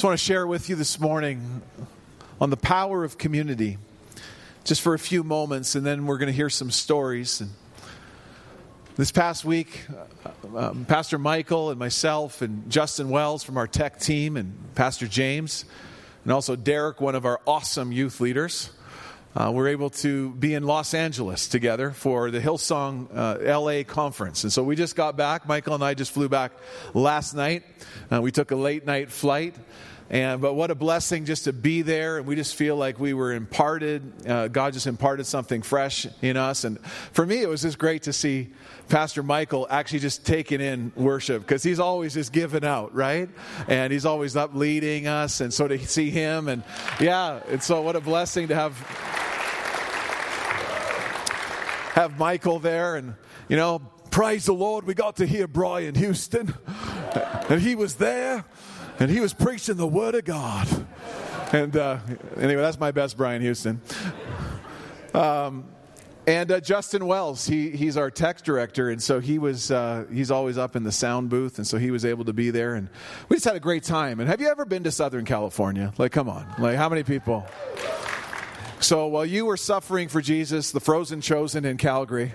just want to share with you this morning on the power of community, just for a few moments, and then we're going to hear some stories. And this past week, uh, um, Pastor Michael and myself, and Justin Wells from our tech team, and Pastor James, and also Derek, one of our awesome youth leaders, uh, we're able to be in Los Angeles together for the Hillsong uh, LA conference. And so we just got back. Michael and I just flew back last night. Uh, we took a late night flight. And, but what a blessing just to be there. And we just feel like we were imparted. Uh, God just imparted something fresh in us. And for me, it was just great to see Pastor Michael actually just taking in worship because he's always just giving out, right? And he's always up leading us. And so to see him, and yeah, and so what a blessing to have have Michael there. And, you know, praise the Lord, we got to hear Brian Houston. And he was there and he was preaching the word of God. And uh, anyway, that's my best Brian Houston. Um, and uh, Justin Wells, he, he's our tech director, and so he was uh, he's always up in the sound booth, and so he was able to be there, and we just had a great time. And have you ever been to Southern California? Like, come on, like how many people? So while you were suffering for Jesus, the frozen chosen in Calgary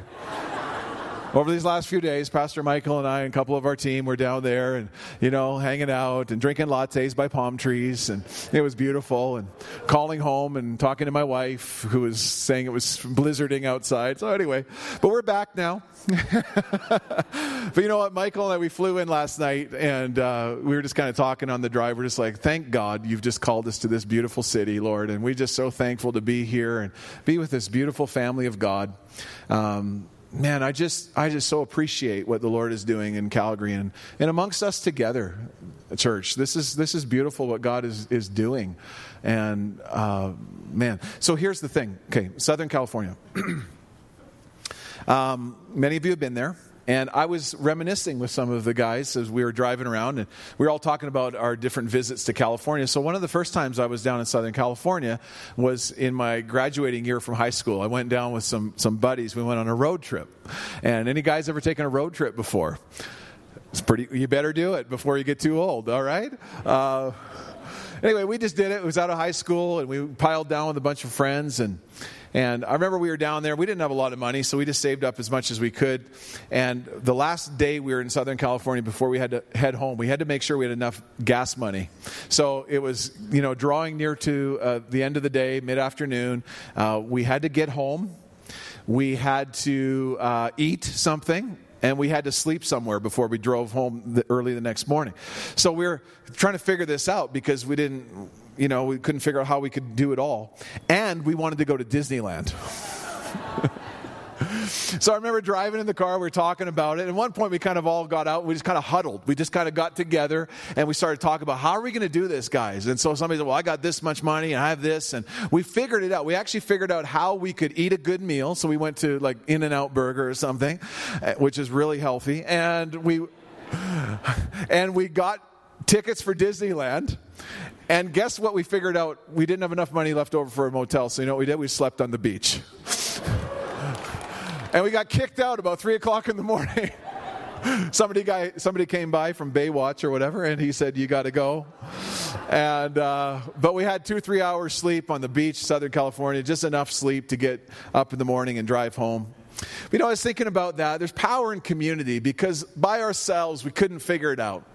over these last few days, Pastor Michael and I and a couple of our team were down there and, you know, hanging out and drinking lattes by palm trees. And it was beautiful. And calling home and talking to my wife, who was saying it was blizzarding outside. So, anyway, but we're back now. but you know what? Michael and I, we flew in last night and uh, we were just kind of talking on the drive. We're just like, thank God you've just called us to this beautiful city, Lord. And we're just so thankful to be here and be with this beautiful family of God. Um, man, I just I just so appreciate what the Lord is doing in Calgary and, and amongst us together, church. This is this is beautiful what God is is doing, and uh, man. So here's the thing. Okay, Southern California. um, many of you have been there. And I was reminiscing with some of the guys as we were driving around, and we were all talking about our different visits to California. So, one of the first times I was down in Southern California was in my graduating year from high school. I went down with some, some buddies. We went on a road trip. And any guys ever taken a road trip before? It's pretty, you better do it before you get too old, all right? Uh, anyway, we just did it. It was out of high school, and we piled down with a bunch of friends, and and I remember we were down there. We didn't have a lot of money, so we just saved up as much as we could. And the last day we were in Southern California before we had to head home, we had to make sure we had enough gas money. So it was, you know, drawing near to uh, the end of the day, mid afternoon. Uh, we had to get home. We had to uh, eat something and we had to sleep somewhere before we drove home early the next morning. So we were trying to figure this out because we didn't you know, we couldn't figure out how we could do it all. And we wanted to go to Disneyland. So I remember driving in the car, we were talking about it. At one point, we kind of all got out. We just kind of huddled. We just kind of got together and we started talking about how are we going to do this, guys? And so somebody said, Well, I got this much money and I have this. And we figured it out. We actually figured out how we could eat a good meal. So we went to like In N Out Burger or something, eh, which is really healthy. And we. And we got tickets for Disneyland. And guess what we figured out? We didn't have enough money left over for a motel. So you know what we did? We slept on the beach. And we got kicked out about 3 o'clock in the morning. somebody, guy, somebody came by from Baywatch or whatever, and he said, You got to go. And, uh, but we had two, three hours sleep on the beach, Southern California, just enough sleep to get up in the morning and drive home. But, you know, I was thinking about that. There's power in community because by ourselves we couldn't figure it out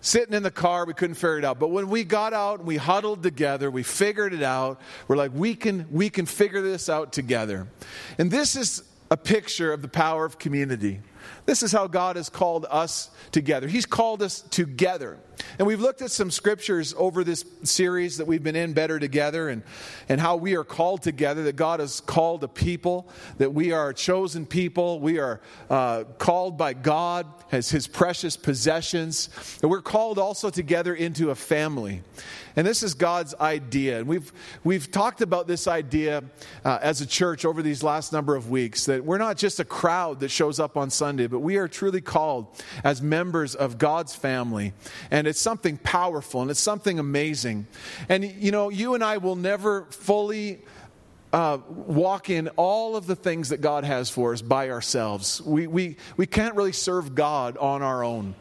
sitting in the car, we couldn't figure it out. But when we got out and we huddled together, we figured it out. We're like, we can, we can figure this out together. And this is a picture of the power of community. This is how God has called us together. He's called us together. And we've looked at some scriptures over this series that we've been in, Better Together, and, and how we are called together, that God has called a people, that we are a chosen people, we are uh, called by God as His precious possessions, and we're called also together into a family. And this is God's idea. And we've, we've talked about this idea uh, as a church over these last number of weeks that we're not just a crowd that shows up on Sunday, but we are truly called as members of God's family. And it's something powerful and it's something amazing. And, you know, you and I will never fully. Uh, walk in all of the things that God has for us by ourselves. We, we, we can't really serve God on our own.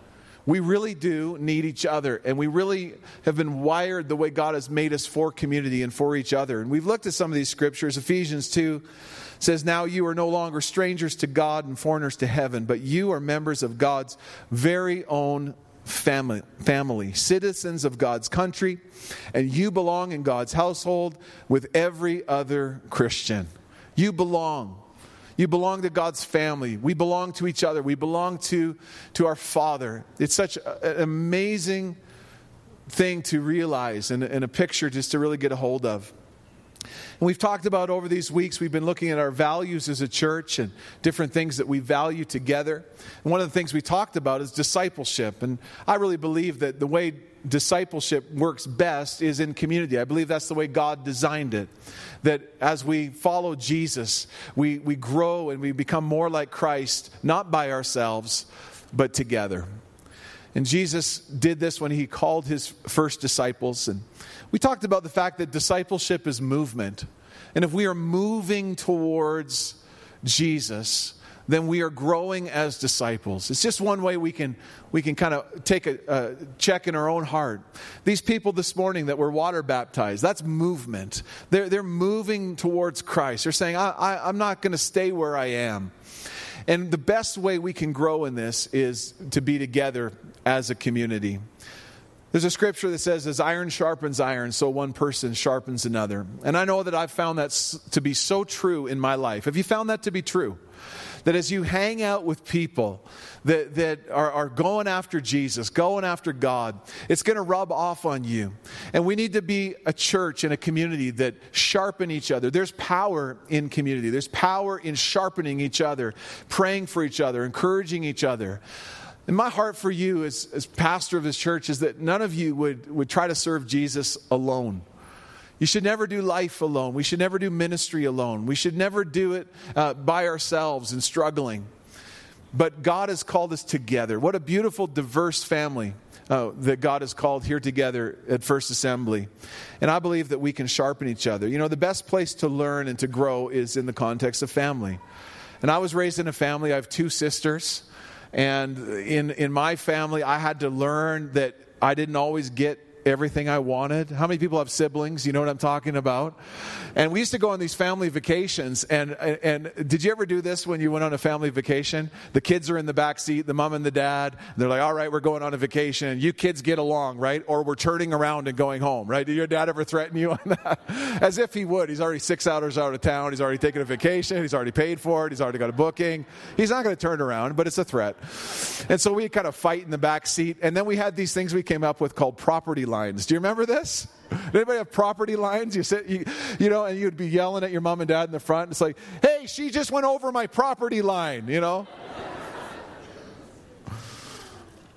we really do need each other, and we really have been wired the way God has made us for community and for each other. And we've looked at some of these scriptures. Ephesians 2 says, Now you are no longer strangers to God and foreigners to heaven, but you are members of God's very own family, family, citizens of God's country, and you belong in God's household with every other Christian. You belong. You belong to God's family. We belong to each other. We belong to, to our Father. It's such an amazing thing to realize and, and a picture just to really get a hold of. And we've talked about over these weeks, we've been looking at our values as a church and different things that we value together. And one of the things we talked about is discipleship. And I really believe that the way discipleship works best is in community. I believe that's the way God designed it. That as we follow Jesus, we, we grow and we become more like Christ, not by ourselves, but together. And Jesus did this when he called his first disciples. And we talked about the fact that discipleship is movement. And if we are moving towards Jesus, then we are growing as disciples. It's just one way we can, we can kind of take a, a, check in our own heart. These people this morning that were water baptized, that's movement. They're, they're moving towards Christ. They're saying, I, I, I'm not going to stay where I am. And the best way we can grow in this is to be together as a community. There's a scripture that says, as iron sharpens iron, so one person sharpens another. And I know that I've found that to be so true in my life. Have you found that to be true? That as you hang out with people that, that are, are going after Jesus, going after God, it's going to rub off on you. And we need to be a church and a community that sharpen each other. There's power in community, there's power in sharpening each other, praying for each other, encouraging each other. And my heart for you as, as pastor of this church is that none of you would, would try to serve Jesus alone. You should never do life alone. We should never do ministry alone. We should never do it uh, by ourselves and struggling. But God has called us together. What a beautiful, diverse family uh, that God has called here together at First Assembly. And I believe that we can sharpen each other. You know, the best place to learn and to grow is in the context of family. And I was raised in a family, I have two sisters. And in, in my family, I had to learn that I didn't always get everything I wanted. How many people have siblings? You know what I'm talking about? And we used to go on these family vacations. And, and did you ever do this when you went on a family vacation? The kids are in the back seat, the mom and the dad. And they're like, all right, we're going on a vacation. You kids get along, right? Or we're turning around and going home, right? Did your dad ever threaten you on that? As if he would. He's already six hours out of town. He's already taken a vacation. He's already paid for it. He's already got a booking. He's not going to turn around, but it's a threat. And so we kind of fight in the back seat. And then we had these things we came up with called property lines. Do you remember this? Did Anybody have property lines? You sit, you, you know, and you'd be yelling at your mom and dad in the front. It's like, hey, she just went over my property line, you know?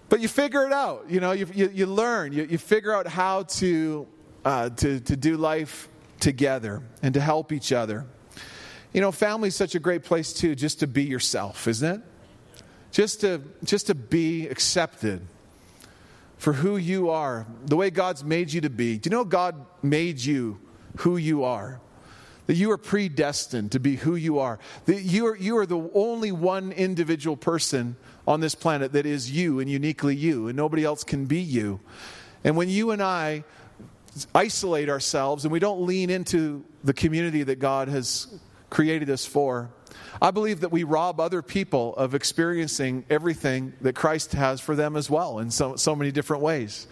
but you figure it out, you know, you, you, you learn, you, you figure out how to, uh, to, to do life together and to help each other. You know, family is such a great place too, just to be yourself, isn't it? Just to, just to be accepted for who you are, the way God's made you to be. Do you know God made you who you are? That you are predestined to be who you are. That you are, you are the only one individual person on this planet that is you and uniquely you, and nobody else can be you. And when you and I isolate ourselves and we don't lean into the community that God has created us for, I believe that we rob other people of experiencing everything that Christ has for them as well in so, so many different ways.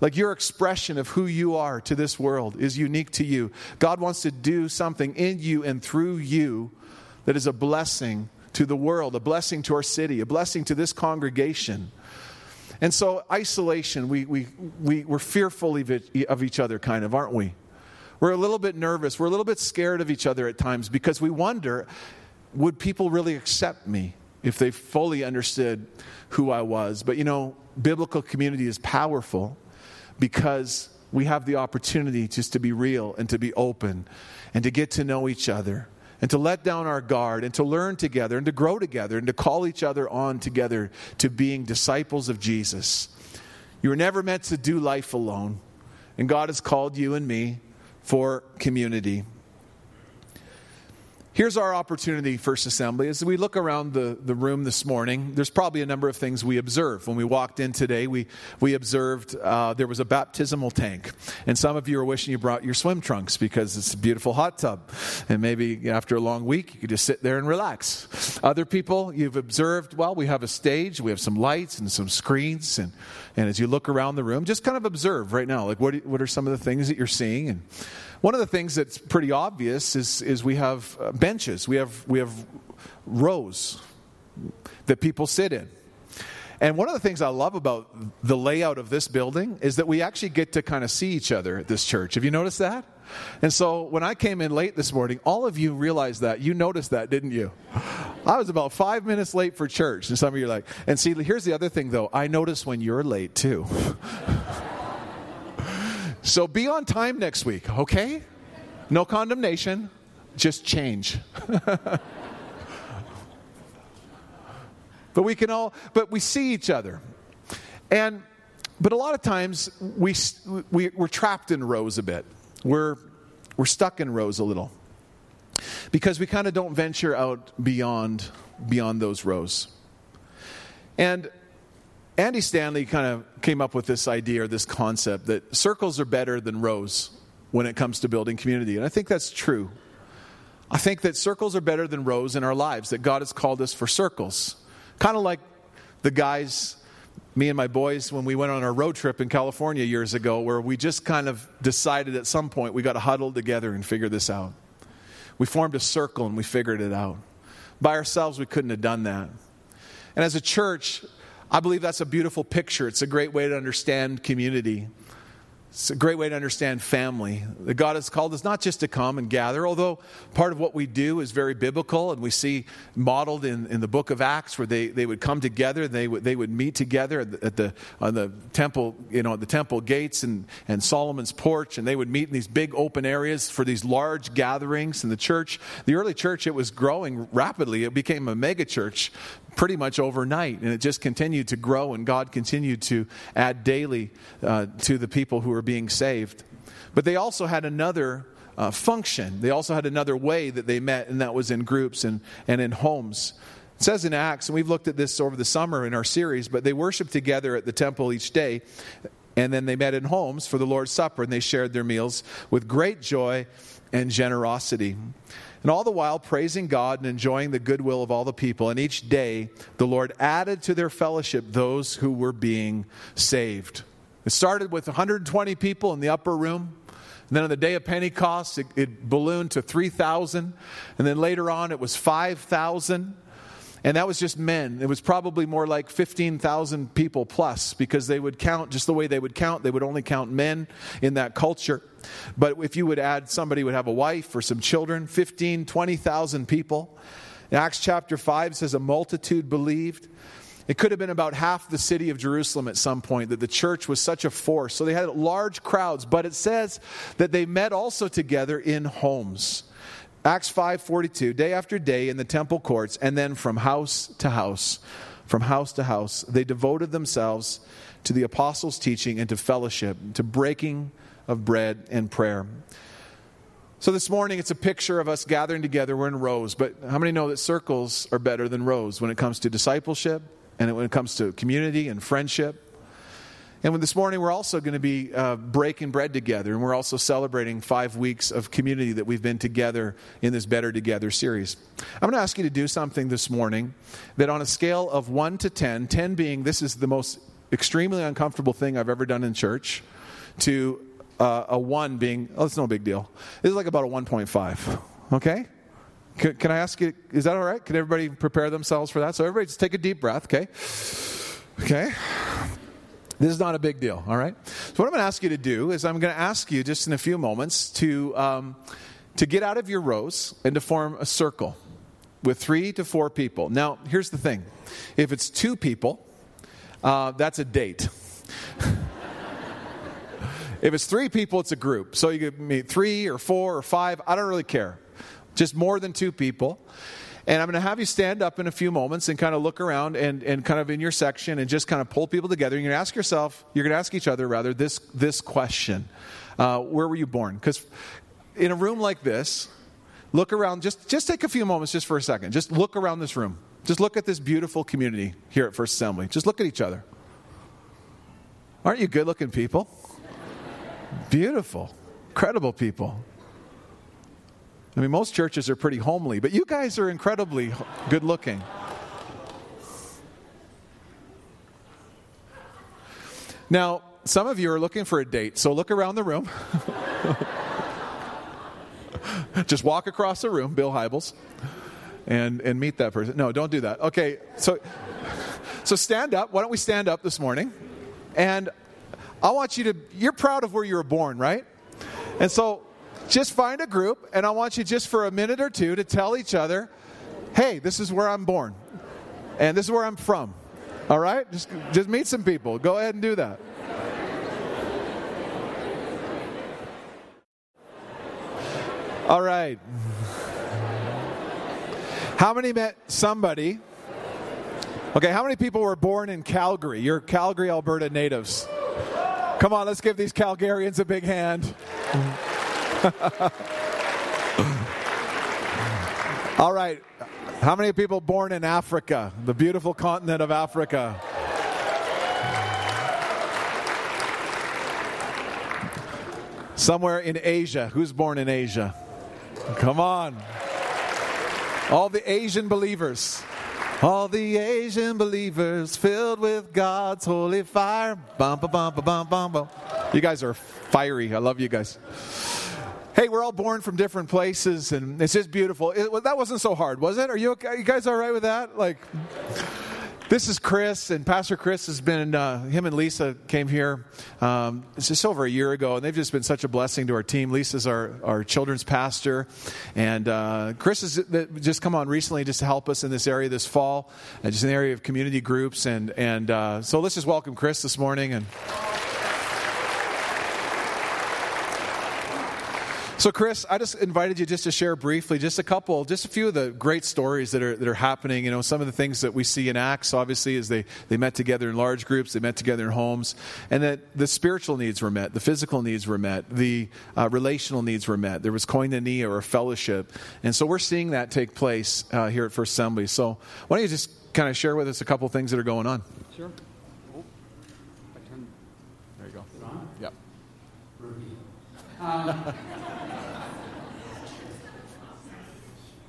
Like your expression of who you are to this world is unique to you. God wants to do something in you and through you that is a blessing to the world, a blessing to our city, a blessing to this congregation. And so, isolation, we, we, we, we're fearful of each other, kind of, aren't we? We're a little bit nervous. We're a little bit scared of each other at times because we wonder would people really accept me if they fully understood who I was? But you know, biblical community is powerful because we have the opportunity just to be real and to be open and to get to know each other and to let down our guard and to learn together and to grow together and to call each other on together to being disciples of Jesus. You were never meant to do life alone, and God has called you and me for community. Here's our opportunity, First Assembly. As we look around the, the room this morning, there's probably a number of things we observe. When we walked in today, we, we observed uh, there was a baptismal tank. And some of you are wishing you brought your swim trunks because it's a beautiful hot tub. And maybe after a long week, you could just sit there and relax. Other people, you've observed, well, we have a stage, we have some lights and some screens. And, and as you look around the room, just kind of observe right now, like what, what are some of the things that you're seeing? And one of the things that's pretty obvious is, is we have uh, benches, we have, we have rows that people sit in. And one of the things I love about the layout of this building is that we actually get to kind of see each other at this church. Have you noticed that? And so when I came in late this morning, all of you realized that. You noticed that, didn't you? I was about five minutes late for church. And some of you are like, and see, here's the other thing though. I notice when you're late too. So be on time next week, okay? No condemnation, just change. but we can all, but we see each other. And, but a lot of times we, we, we're trapped in rows a bit. We're, we're stuck in rows a little because we kind of don't venture out beyond, beyond those rows. And Andy Stanley kind of came up with this idea or this concept that circles are better than rows when it comes to building community. And I think that's true. I think that circles are better than rows in our lives, that God has called us for circles. Kind of like the guys, me and my boys, when we went on our road trip in California years ago, where we just kind of decided at some point we got to huddle together and figure this out. We formed a circle and we figured it out. By ourselves, we couldn't have done that. And as a church, I believe that's a beautiful picture. It's a great way to understand community. It's a great way to understand family. That God has called us not just to come and gather, although part of what we do is very biblical, and we see modeled in, in the book of Acts where they, they would come together, they would, they would meet together at the, at the, on the temple, you know, at the temple gates and, and Solomon's porch, and they would meet in these big open areas for these large gatherings in the church. The early church, it was growing rapidly. It became a mega church pretty much overnight. And it just continued to grow, and God continued to add daily uh, to the people who were being saved. But they also had another uh, function, they also had another way that they met, and that was in groups and, and in homes. It says in Acts, and we've looked at this over the summer in our series, but they worshiped together at the temple each day. And then they met in homes for the Lord's Supper, and they shared their meals with great joy and generosity. And all the while praising God and enjoying the goodwill of all the people. And each day the Lord added to their fellowship those who were being saved. It started with 120 people in the upper room. And then on the day of Pentecost, it, it ballooned to 3,000. And then later on, it was 5,000. And that was just men. It was probably more like 15,000 people plus because they would count just the way they would count. They would only count men in that culture. But if you would add somebody would have a wife or some children, 15, 20,000 people. In Acts chapter 5 says a multitude believed. It could have been about half the city of Jerusalem at some point that the church was such a force. So they had large crowds, but it says that they met also together in homes. Acts 5:42, day after day in the temple courts and then from house to house, from house to house, they devoted themselves to the apostles' teaching and to fellowship, to breaking of bread and prayer. So this morning it's a picture of us gathering together. We're in rows, but how many know that circles are better than rows when it comes to discipleship and when it comes to community and friendship? And this morning, we're also going to be uh, breaking bread together, and we're also celebrating five weeks of community that we've been together in this Better Together series. I'm going to ask you to do something this morning that, on a scale of 1 to 10, 10 being this is the most extremely uncomfortable thing I've ever done in church, to uh, a 1 being, oh, it's no big deal. This is like about a 1.5, okay? Can, can I ask you, is that all right? Can everybody prepare themselves for that? So, everybody just take a deep breath, okay? Okay. This is not a big deal, all right? So, what I'm going to ask you to do is I'm going to ask you just in a few moments to, um, to get out of your rows and to form a circle with three to four people. Now, here's the thing if it's two people, uh, that's a date. if it's three people, it's a group. So you could meet three or four or five, I don't really care. Just more than two people. And I'm going to have you stand up in a few moments and kind of look around and, and kind of in your section and just kind of pull people together. And you're going to ask yourself, you're going to ask each other, rather, this, this question uh, Where were you born? Because in a room like this, look around. Just, just take a few moments just for a second. Just look around this room. Just look at this beautiful community here at First Assembly. Just look at each other. Aren't you good looking people? Beautiful, credible people. I mean, most churches are pretty homely, but you guys are incredibly good looking. Now, some of you are looking for a date, so look around the room. Just walk across the room, Bill Hybels, and, and meet that person. No, don't do that. Okay, so, so stand up. Why don't we stand up this morning? And I want you to, you're proud of where you were born, right? And so just find a group, and I want you just for a minute or two to tell each other, hey, this is where I'm born, and this is where I'm from. All right? Just, just meet some people. Go ahead and do that. All right. How many met somebody? Okay, how many people were born in Calgary? You're Calgary, Alberta natives. Come on, let's give these Calgarians a big hand. All right. How many people born in Africa, the beautiful continent of Africa? Somewhere in Asia. Who's born in Asia? Come on. All the Asian believers. All the Asian believers filled with God's holy fire. Bum, bum, bum, bum, bum, bum. You guys are fiery. I love you guys. Hey, we're all born from different places, and it's just beautiful. It, well, that wasn't so hard, was it? Are you, okay? Are you guys all right with that? Like, this is Chris, and Pastor Chris has been, uh, him and Lisa came here um, it's just over a year ago, and they've just been such a blessing to our team. Lisa's our, our children's pastor, and uh, Chris has just come on recently just to help us in this area this fall, uh, just an area of community groups. And, and uh, so let's just welcome Chris this morning. and. So, Chris, I just invited you just to share briefly, just a couple, just a few of the great stories that are that are happening. You know, some of the things that we see in Acts, obviously, is they they met together in large groups, they met together in homes, and that the spiritual needs were met, the physical needs were met, the uh, relational needs were met. There was koinonia or fellowship, and so we're seeing that take place uh, here at First Assembly. So, why don't you just kind of share with us a couple things that are going on? Sure. There you go. Yep. Um,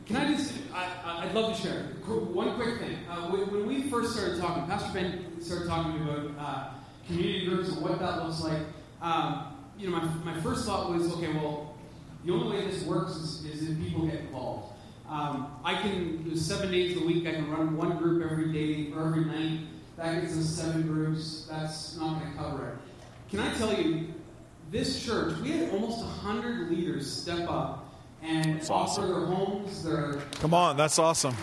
Can I just, I, would love to share one quick thing. Uh, when, we first started talking, Pastor Ben started talking about uh, community groups and what that looks like. Um, you know, my, my first thought was, okay, well, the only way this works is, is if people get involved. Um, I can, seven days a week, I can run one group every day or every night. That gets us seven groups. That's not going to cover it. Can I tell you, this church, we had almost 100 leaders step up and that's offer awesome. their homes, their. Come on, that's awesome.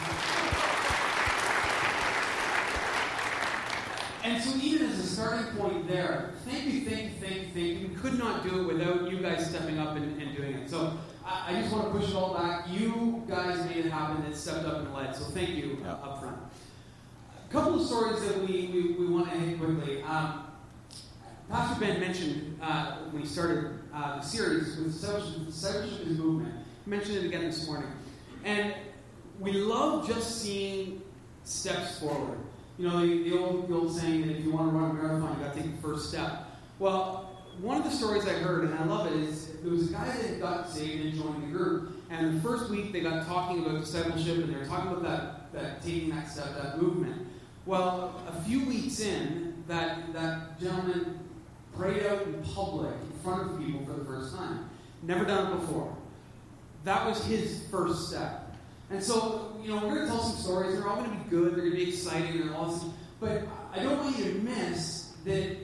And so, even as a starting point there, thank you, thank you, thank you, thank you. We could not do it without you guys stepping up and, and doing it. So, I, I, just want to push it all back. You guys made it happen and stepped up and led. So, thank you up front. A couple of stories that we, we, we want to hit quickly. Um, Pastor Ben mentioned uh, when he started uh, the series with discipleship is movement mentioned it again this morning. And we love just seeing steps forward. You know, the, the, old, the old saying that if you want to run a marathon, you got to take the first step. Well, one of the stories I heard, and I love it, is there was a guy that got saved and joined the group. And the first week they got talking about discipleship and they were talking about that, that taking that step, that movement. Well, a few weeks in, that, that gentleman prayed out in public in front of people for the first time. Never done it before. That was his first step. And so, you know, we're going to tell some stories. They're all going to be good. They're going to be exciting and all this. But I don't want you to miss that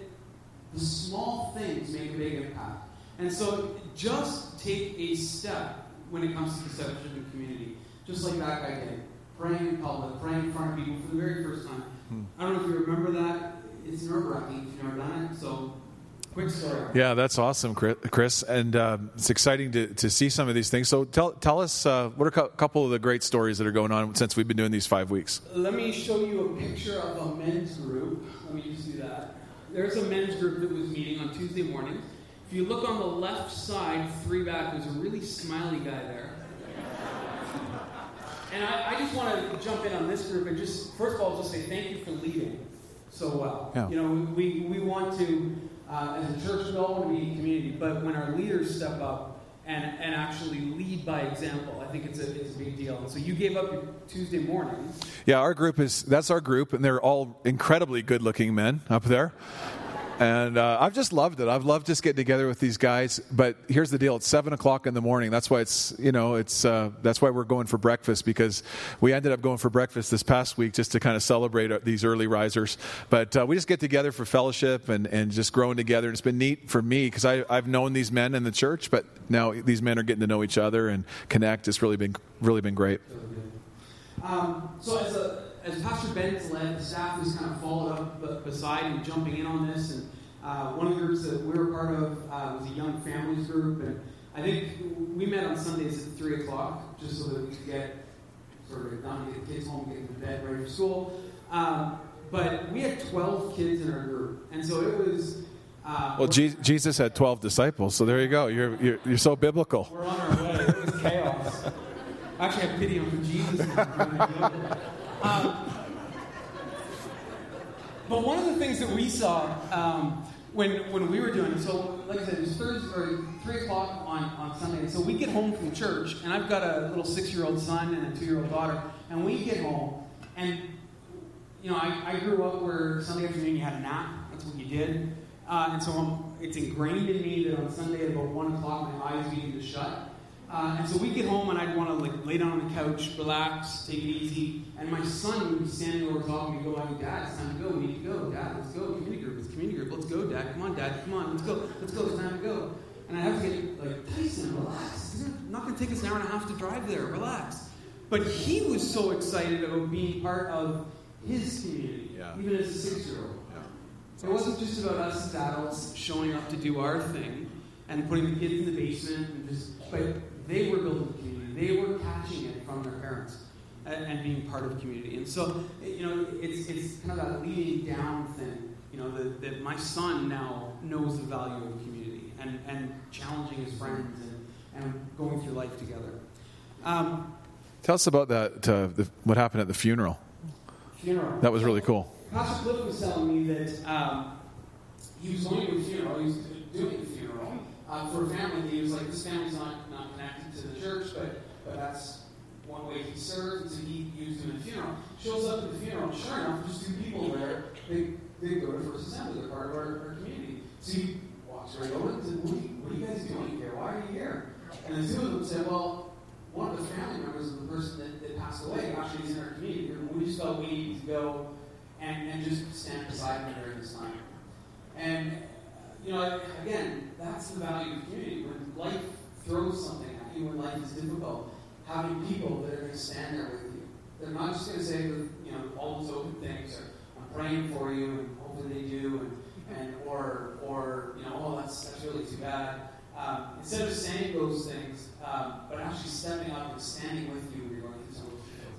the small things make a big impact. And so just take a step when it comes to discipleship in community. Just like that guy did. Praying in public, praying in front of people for the very first time. Hmm. I don't know if you remember that. It's nerve wracking if you've never done it. So Quick story. Yeah, that's awesome, Chris. And uh, it's exciting to, to see some of these things. So tell, tell us uh, what are a couple of the great stories that are going on since we've been doing these five weeks? Let me show you a picture of a men's group. Let me just do that. There's a men's group that was meeting on Tuesday morning. If you look on the left side, three back, there's a really smiley guy there. And I, I just want to jump in on this group and just, first of all, just say thank you for leading so well. Yeah. You know, we, we want to, uh, as a church, we all want to be community, but when our leaders step up and, and actually lead by example, I think it's a, it's a big deal. And so you gave up your Tuesday morning. Yeah, our group is that's our group, and they're all incredibly good-looking men up there. And uh, I've just loved it. I've loved just getting together with these guys. But here's the deal: it's seven o'clock in the morning. That's why it's you know it's uh, that's why we're going for breakfast because we ended up going for breakfast this past week just to kind of celebrate uh, these early risers. But uh, we just get together for fellowship and, and just growing together. And it's been neat for me because I've known these men in the church, but now these men are getting to know each other and connect. It's really been really been great. Um, so as a as Pastor Ben's led, the staff has kind of followed up beside and jumping in on this. And uh, one of the groups that we were part of uh, was a young families group. And I think we met on Sundays at 3 o'clock just so that we could get sort of done, get the kids home, get them to bed, ready for school. Um, but we had 12 kids in our group. And so it was. Uh, well, Je- Jesus had 12 disciples, so there you go. You're, you're, you're so biblical. We're on our way. It was chaos. Actually, I have pity on Jesus. Um, but one of the things that we saw um, when, when we were doing it, so like I said, it was Thursday or three o'clock on, on Sunday. So we get home from church, and I've got a little six-year-old son and a two-year-old daughter, and we get home, and you know, I, I grew up where Sunday afternoon you had a nap. That's what you did. Uh, and so I'm, it's ingrained in me that on Sunday at about one o'clock my eyes begin to shut. Uh, and so we get home, and I'd want to like lay down on the couch, relax, take it easy. And my son would be standing over top of me, go, like, Dad, it's time to go. We need to go. Dad, let's go. Community group. It's community group. Let's go, Dad. Come on, Dad. Come on. Let's go. Let's go. It's time to go. And I have to get like Tyson, relax. It's not going to take us an hour and a half to drive there. Relax. But he was so excited about being part of his community, yeah. even as a six-year-old. Yeah. It wasn't just about us as adults showing up to do our thing and putting the kids in the basement and just, but they were building the community. They were catching it from their parents and, and, being part of community. And so, you know, it's, it's kind of that leading down thing, you know, that, that my son now knows the value of community and, and challenging his friends and, and going through life together. Um, Tell us about that, uh, the, what happened at the funeral. Funeral. That was really cool. Pastor Cliff was telling me that um, he was going to a funeral, he was doing a funeral uh, for a family. He was like, this family's not, not connected to the church, but, but that's one way he served, and so he, he was doing a funeral. Shows up at the funeral, and sure enough, there's two people there. They, they go to First Assembly, they're part of our, our community. So he walks right over and said, what are, you, what are you guys doing here? Why are you here? And the two of them said, well, one of the family members of the person that, that passed away actually is in our community, and we just felt we needed to go and, and just stand beside him during this time. And you know, again, that's the value of community. When life throws something at you, when life is difficult, having people that are going to stand there with you. They're not just going to say, you know, all those open things, or I'm praying for you, and hopefully they do, and, and or, or you know, oh, that's, that's really too bad. Um, instead of saying those things, um, but actually stepping up and standing with you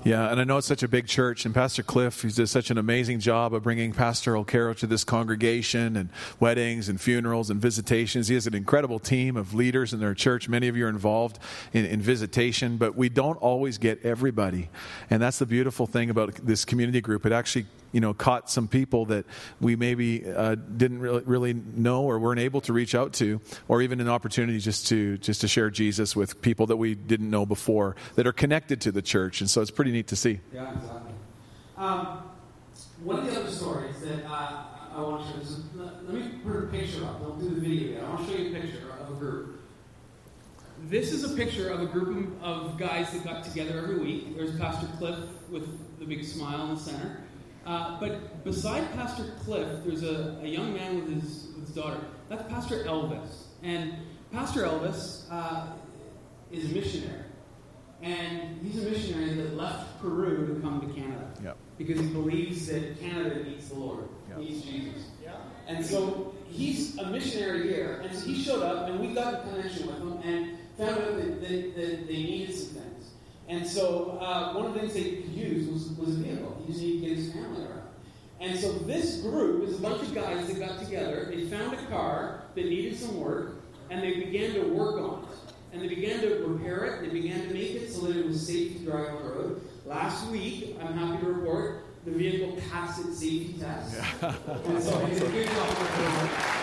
yeah, and I know it's such a big church, and Pastor Cliff, he does such an amazing job of bringing pastoral care to this congregation and weddings and funerals and visitations. He has an incredible team of leaders in their church. Many of you are involved in, in visitation, but we don't always get everybody. And that's the beautiful thing about this community group. It actually you know, caught some people that we maybe uh, didn't really, really know or weren't able to reach out to, or even an opportunity just to just to share Jesus with people that we didn't know before that are connected to the church, and so it's pretty neat to see. Yeah, exactly. Um, one of the other stories that uh, I want to show is let me put a picture up. Don't do the video yet. I want to show you a picture of a group. This is a picture of a group of guys that got together every week. There's Pastor Cliff with the big smile in the center. Uh, but beside Pastor Cliff, there's a, a young man with his, with his daughter. That's Pastor Elvis. And Pastor Elvis uh, is a missionary. And he's a missionary that left Peru to come to Canada. Yep. Because he believes that Canada needs the Lord, yep. needs Jesus. Yep. And so he's a missionary here. And so he showed up, and we got in connection with him and found out that, that, that they needed some things. And so uh, one of the things they could use was, was a vehicle. He just needed to get his family around. And so this group is a bunch of guys that got together. They found a car that needed some work, and they began to work on it. and they began to repair it. They began to make it so that it was safe to drive on the road. Last week, I'm happy to report, the vehicle passed its safety test. Yeah. and so it's a good job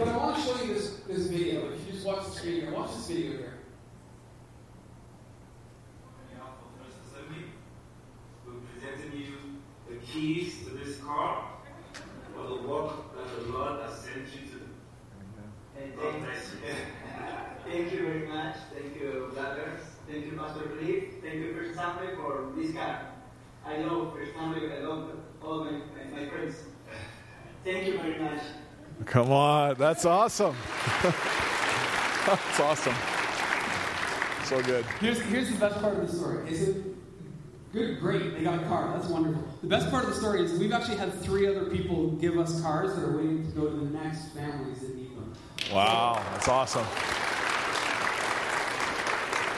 But I want to show you this, this video. If you just watch the screen here, watch this video here. We presented you the keys to this car for the work that the Lord has sent you to do. And thank, thank you very much. Thank you, brothers. Thank you, Pastor Philip. Thank you, First Assembly, for this car. I love First Assembly. I love all my, my, my friends. Thank you very much. Come on, that's awesome. that's awesome. So good. Here's, here's the best part of the story. Is it good? Great, they got a car. That's wonderful. The best part of the story is we've actually had three other people give us cars that are waiting to go to the next families that need them. Wow, that's awesome.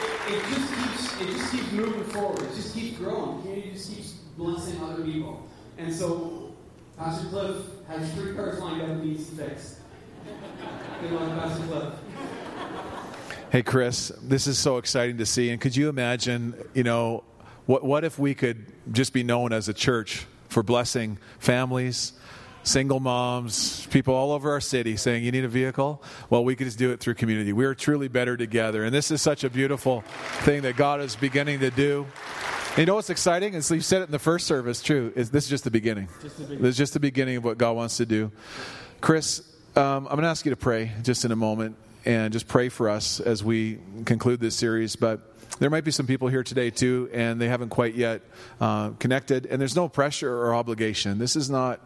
It, it just keeps it just keeps moving forward. It just keeps growing. Community just keeps blessing other people. And so Pastor Cliff has three lined up he needs to fix. Good luck, Pastor Cliff. Hey, Chris, this is so exciting to see. And could you imagine, you know, what, what if we could just be known as a church for blessing families, single moms, people all over our city saying, You need a vehicle? Well, we could just do it through community. We are truly better together. And this is such a beautiful thing that God is beginning to do. You know what's exciting? And so you said it in the first service, true. Is this is just the beginning. Just the beginning. This is just the beginning of what God wants to do. Chris, um, I'm going to ask you to pray just in a moment and just pray for us as we conclude this series. But there might be some people here today too, and they haven't quite yet uh, connected. And there's no pressure or obligation. This is not.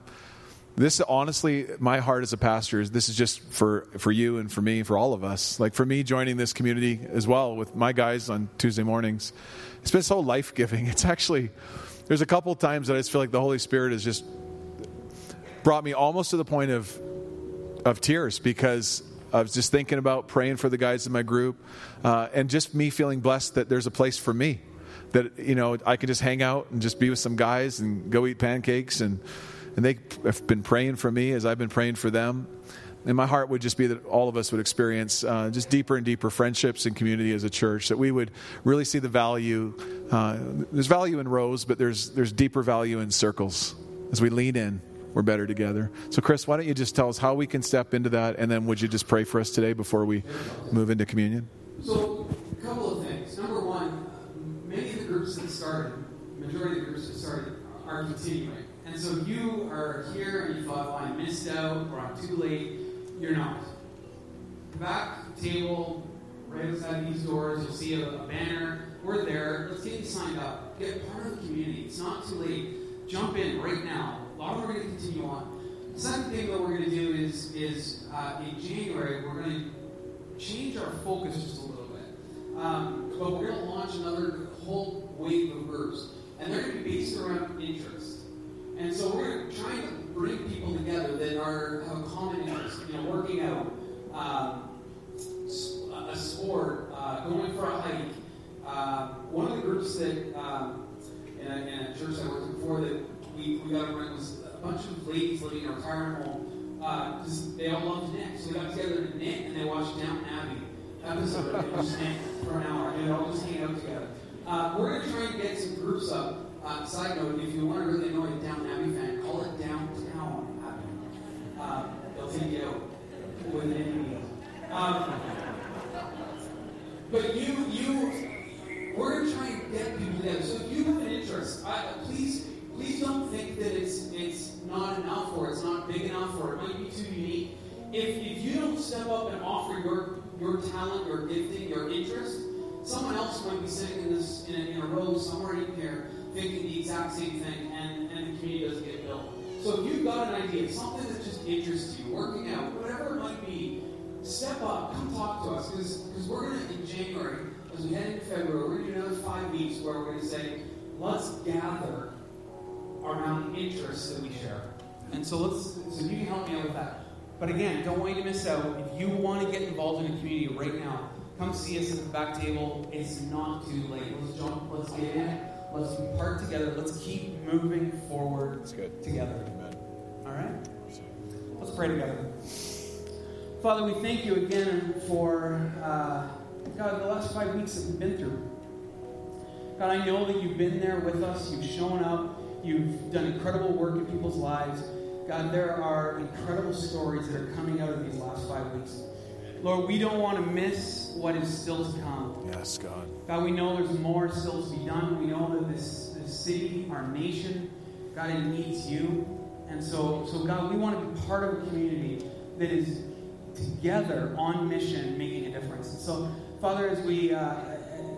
This honestly, my heart as a pastor is this is just for for you and for me, for all of us. Like for me, joining this community as well with my guys on Tuesday mornings, it's been so life giving. It's actually there's a couple times that I just feel like the Holy Spirit has just brought me almost to the point of of tears because I was just thinking about praying for the guys in my group, uh, and just me feeling blessed that there's a place for me, that you know I can just hang out and just be with some guys and go eat pancakes, and and they have been praying for me as I've been praying for them. And my heart would just be that all of us would experience uh, just deeper and deeper friendships and community as a church. That we would really see the value. Uh, there's value in rows, but there's there's deeper value in circles as we lean in we're better together. So, Chris, why don't you just tell us how we can step into that, and then would you just pray for us today before we move into communion? So, a couple of things. Number one, many of the groups that started, majority of the groups that started, are continuing. And so you are here and you thought, well, I missed out or I'm too late. You're not. Back table, right outside these doors, you'll see a, a banner. We're there. Let's get you signed up. Get part of the community. It's not too late. Jump in right now a lot of are going to continue on. The second thing that we're going to do is, is uh, in January, we're going to change our focus just a little bit. Um, but we're going to launch another whole wave of groups. And they're going to be based around interest. And so we're trying to bring people together that are have a common interest. You know, working out, um, a sport, uh, going for a hike. Uh, one of the groups that um, in, a, in a church I worked before that we, we got around was a bunch of ladies living in a retirement home because uh, they all love to knit. So we got together to knit and they watched Downton Abbey episode and just knit for an hour. And they all just hang out together. Uh, we're going to try and get some groups up. Uh, side note, if you want to really annoy a Downton Abbey fan, call it Downtown Abbey. Uh, they'll take you out with an enemy. Um, but you, you, we're going to try and get people together. So if you have an interest, please please don't think that it's it's not enough or it's not big enough or it might be too unique. If, if you don't step up and offer your your talent, your gifting, your interest, someone else might be sitting in this in a, in a row somewhere in here thinking the exact same thing, and, and the community doesn't get built. So if you've got an idea, something that just interests you, working out, whatever it might be, step up, come talk to us, because we're going to, in January, as we head into February, we're going to do another five weeks where we're going to say, let's gather around interests that we share. And so let's so you can help me out with that. But again, don't want you to miss out. If you want to get involved in a community right now, come see us at the back table. It's not too late. Let's jump, let's get in, let's be part together, let's keep moving forward together. Amen. All right? Let's pray together. Father, we thank you again for, uh, God, the last five weeks that we've been through. God, I know that you've been there with us. You've shown up. You've done incredible work in people's lives. God, there are incredible stories that are coming out of these last five weeks. Lord, we don't want to miss what is still to come. Yes, God. God, we know there's more still to be done. We know that this, this city, our nation, God, it needs you. And so, so, God, we want to be part of a community that is together on mission, making a difference. And so, Father, as we, uh,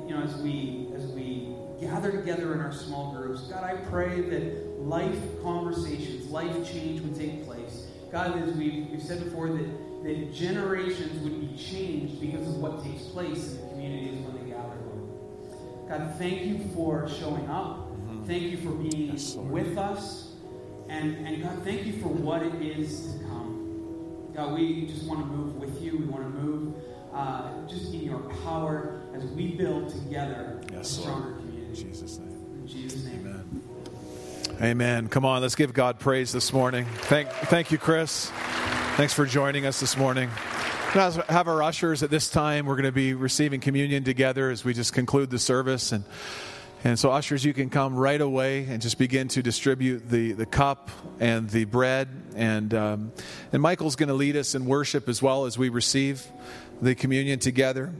you know, as we, as we gather together in our small groups, God, I pray that life conversations, life change would take place. God, as we've, we've said before, that, that generations would be changed because of what takes place in the communities when they gather, Lord. God, thank you for showing up. Thank you for being Yes, with us. And, and God, thank you for what it is to come. God, we just want to move with you. We want to move uh, just in your power as we build together Yes, a Lord. stronger In. Jesus' name. In Jesus' name. Amen. Amen. Come on, let's give God praise this morning. Thank, thank you, Chris. Thanks for joining us this morning. Now, have our ushers at this time. We're going to be receiving communion together as we just conclude the service. And, and so, ushers, you can come right away and just begin to distribute the, the cup and the bread. And, um, and Michael's going to lead us in worship as well as we receive the communion together.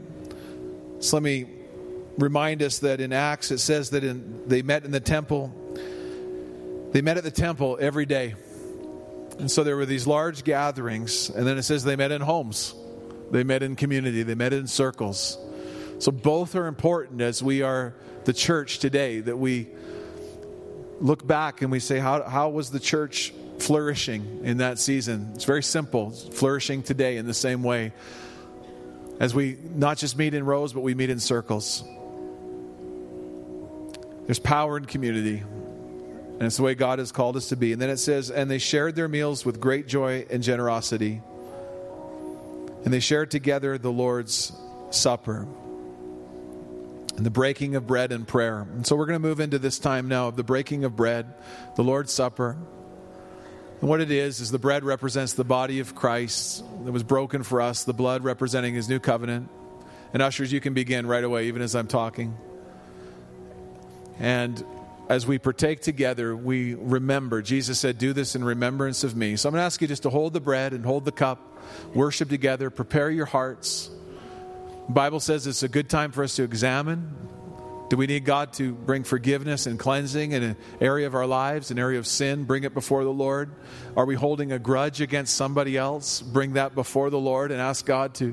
So, let me remind us that in Acts it says that in, they met in the temple. They met at the temple every day. And so there were these large gatherings, and then it says they met in homes. They met in community, they met in circles. So both are important as we are the church today, that we look back and we say, how, how was the church flourishing in that season? It's very simple. It's flourishing today in the same way as we not just meet in rows, but we meet in circles. There's power in community. And it's the way God has called us to be. And then it says, and they shared their meals with great joy and generosity. And they shared together the Lord's Supper and the breaking of bread and prayer. And so we're going to move into this time now of the breaking of bread, the Lord's Supper. And what it is, is the bread represents the body of Christ that was broken for us, the blood representing his new covenant. And ushers, you can begin right away, even as I'm talking. And as we partake together, we remember. Jesus said, Do this in remembrance of me. So I'm going to ask you just to hold the bread and hold the cup, worship together, prepare your hearts. The Bible says it's a good time for us to examine. Do we need God to bring forgiveness and cleansing in an area of our lives, an area of sin? Bring it before the Lord. Are we holding a grudge against somebody else? Bring that before the Lord and ask God to,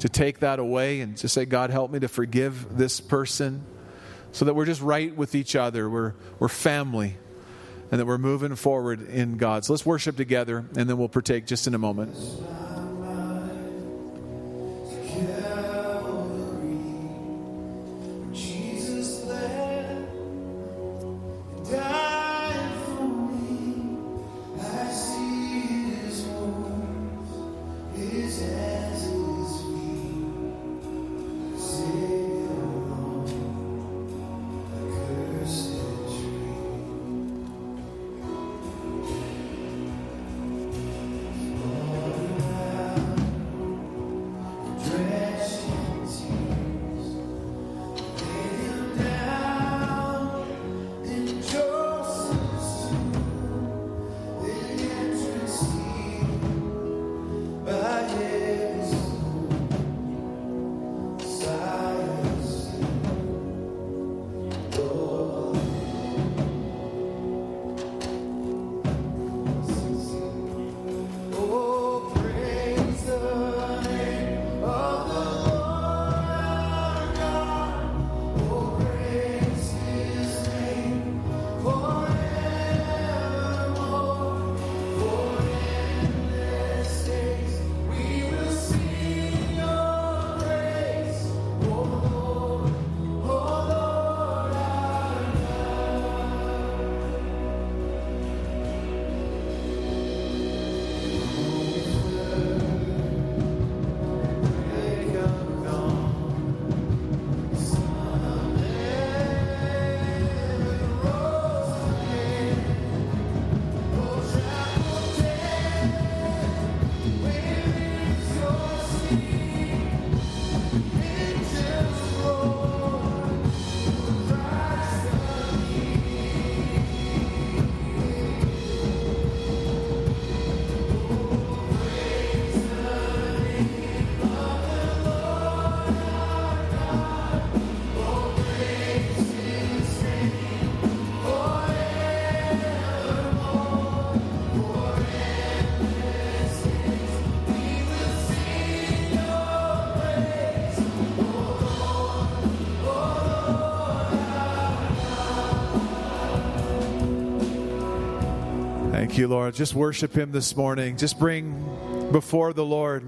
to take that away and just say, God, help me to forgive this person so that we're just right with each other. We're, we're family and that we're moving forward in God. So let's worship together and then we'll partake just in a moment. You, Lord. Just worship Him this morning. Just bring before the Lord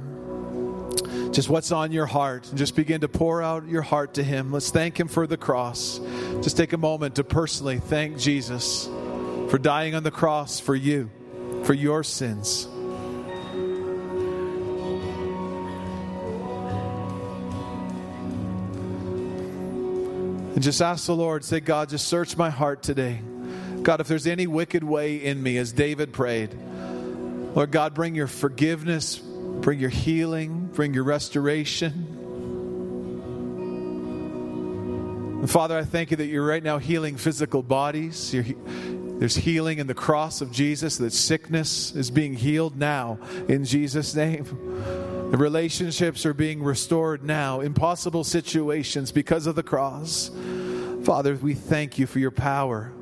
just what's on your heart and just begin to pour out your heart to Him. Let's thank Him for the cross. Just take a moment to personally thank Jesus for dying on the cross for you, for your sins. And just ask the Lord, say, God, just search my heart today. God, if there's any wicked way in me, as David prayed, Lord God, bring your forgiveness, bring your healing, bring your restoration. And Father, I thank you that you're right now healing physical bodies. You're, there's healing in the cross of Jesus, that sickness is being healed now in Jesus' name. The relationships are being restored now. Impossible situations because of the cross. Father, we thank you for your power.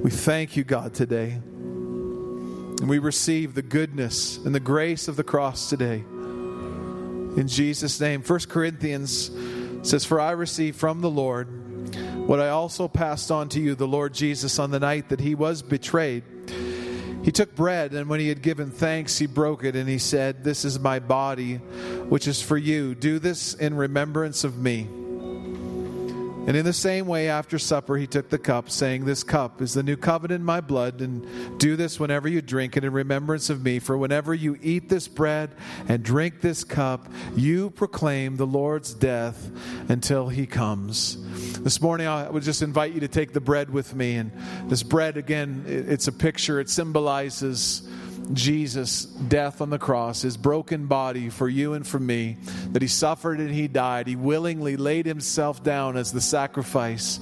We thank you, God, today. And we receive the goodness and the grace of the cross today. In Jesus' name. 1 Corinthians says, For I received from the Lord what I also passed on to you, the Lord Jesus, on the night that he was betrayed. He took bread, and when he had given thanks, he broke it, and he said, This is my body, which is for you. Do this in remembrance of me. And in the same way, after supper, he took the cup, saying, This cup is the new covenant in my blood, and do this whenever you drink it in remembrance of me. For whenever you eat this bread and drink this cup, you proclaim the Lord's death until he comes. This morning, I would just invite you to take the bread with me. And this bread, again, it's a picture, it symbolizes Jesus' death on the cross, his broken body for you and for me, that he suffered and he died. He willingly laid himself down as the sacrifice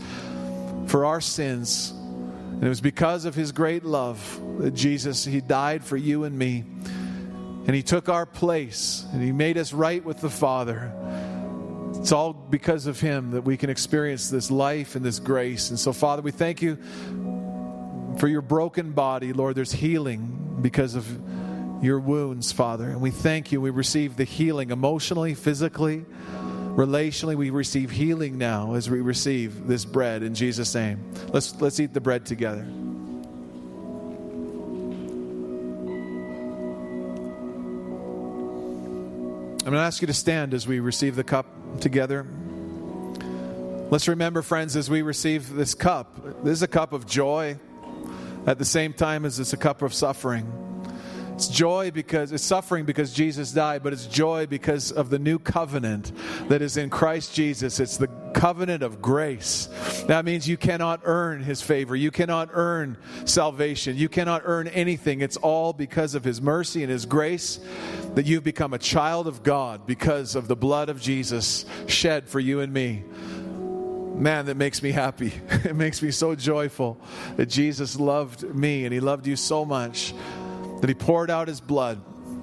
for our sins. And it was because of his great love that Jesus, he died for you and me. And he took our place and he made us right with the Father. It's all because of him that we can experience this life and this grace. And so, Father, we thank you for your broken body. Lord, there's healing because of your wounds, Father. And we thank you. We receive the healing emotionally, physically, relationally. We receive healing now as we receive this bread in Jesus' name. Let's, let's eat the bread together. I'm going to ask you to stand as we receive the cup together. Let's remember, friends, as we receive this cup, this is a cup of joy at the same time as it's a cup of suffering. It's joy because it's suffering because Jesus died, but it's joy because of the new covenant that is in Christ Jesus. It's the covenant of grace. That means you cannot earn his favor. You cannot earn salvation. You cannot earn anything. It's all because of his mercy and his grace that you've become a child of God because of the blood of Jesus shed for you and me man, that makes me happy. It makes me so joyful that Jesus loved me and he loved you so much that he poured out his blood.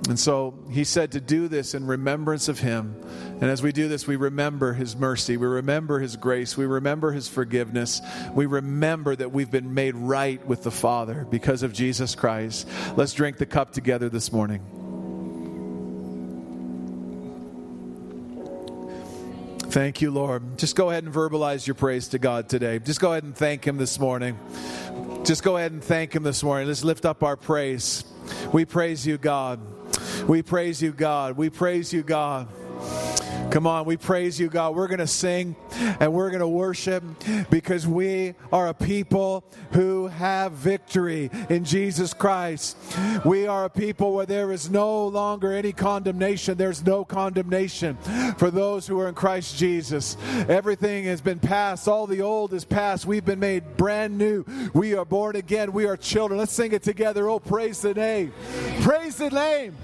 And so he said to do this in remembrance of him. And as we do this, we remember his mercy, we remember his grace, we remember his forgiveness, we remember that we've been made right with the Father because of Jesus Christ. Let's drink the cup together this morning. Thank you, Lord. Just go ahead and verbalize your praise to God today. Just go ahead and thank Him this morning. Just go ahead and thank Him this morning. Let's lift up our praise. We praise you, God. We praise you, God. We praise you, God. Come on, we praise you, God. We're going to sing and we're going to worship because we are a people who have victory in Jesus Christ. We are a people where there is no longer any condemnation. There's no condemnation for those who are in Christ Jesus. Everything has been passed, all the old is past. We've been made brand new. We are born again. We are children. Let's sing it together. Oh, praise the name. Praise the name.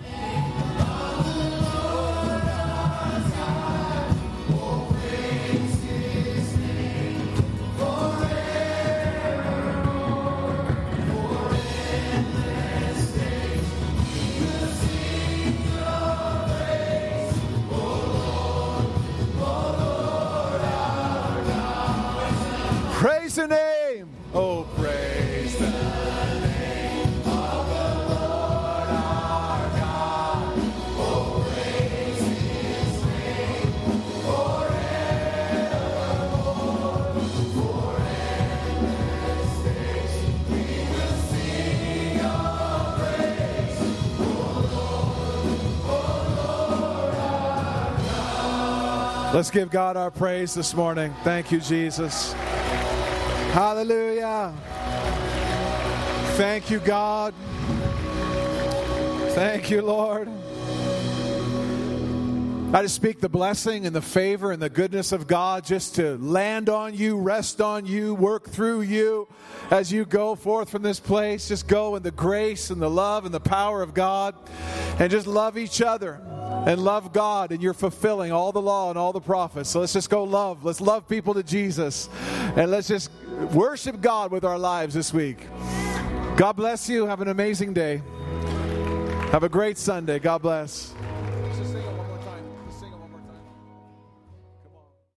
Let's give God our praise this morning. Thank you, Jesus. Hallelujah. Thank you, God. Thank you, Lord. I just speak the blessing and the favor and the goodness of God just to land on you, rest on you, work through you as you go forth from this place. Just go in the grace and the love and the power of God and just love each other and love God, and you're fulfilling all the law and all the prophets. So let's just go love. Let's love people to Jesus and let's just worship God with our lives this week. God bless you. Have an amazing day. Have a great Sunday. God bless.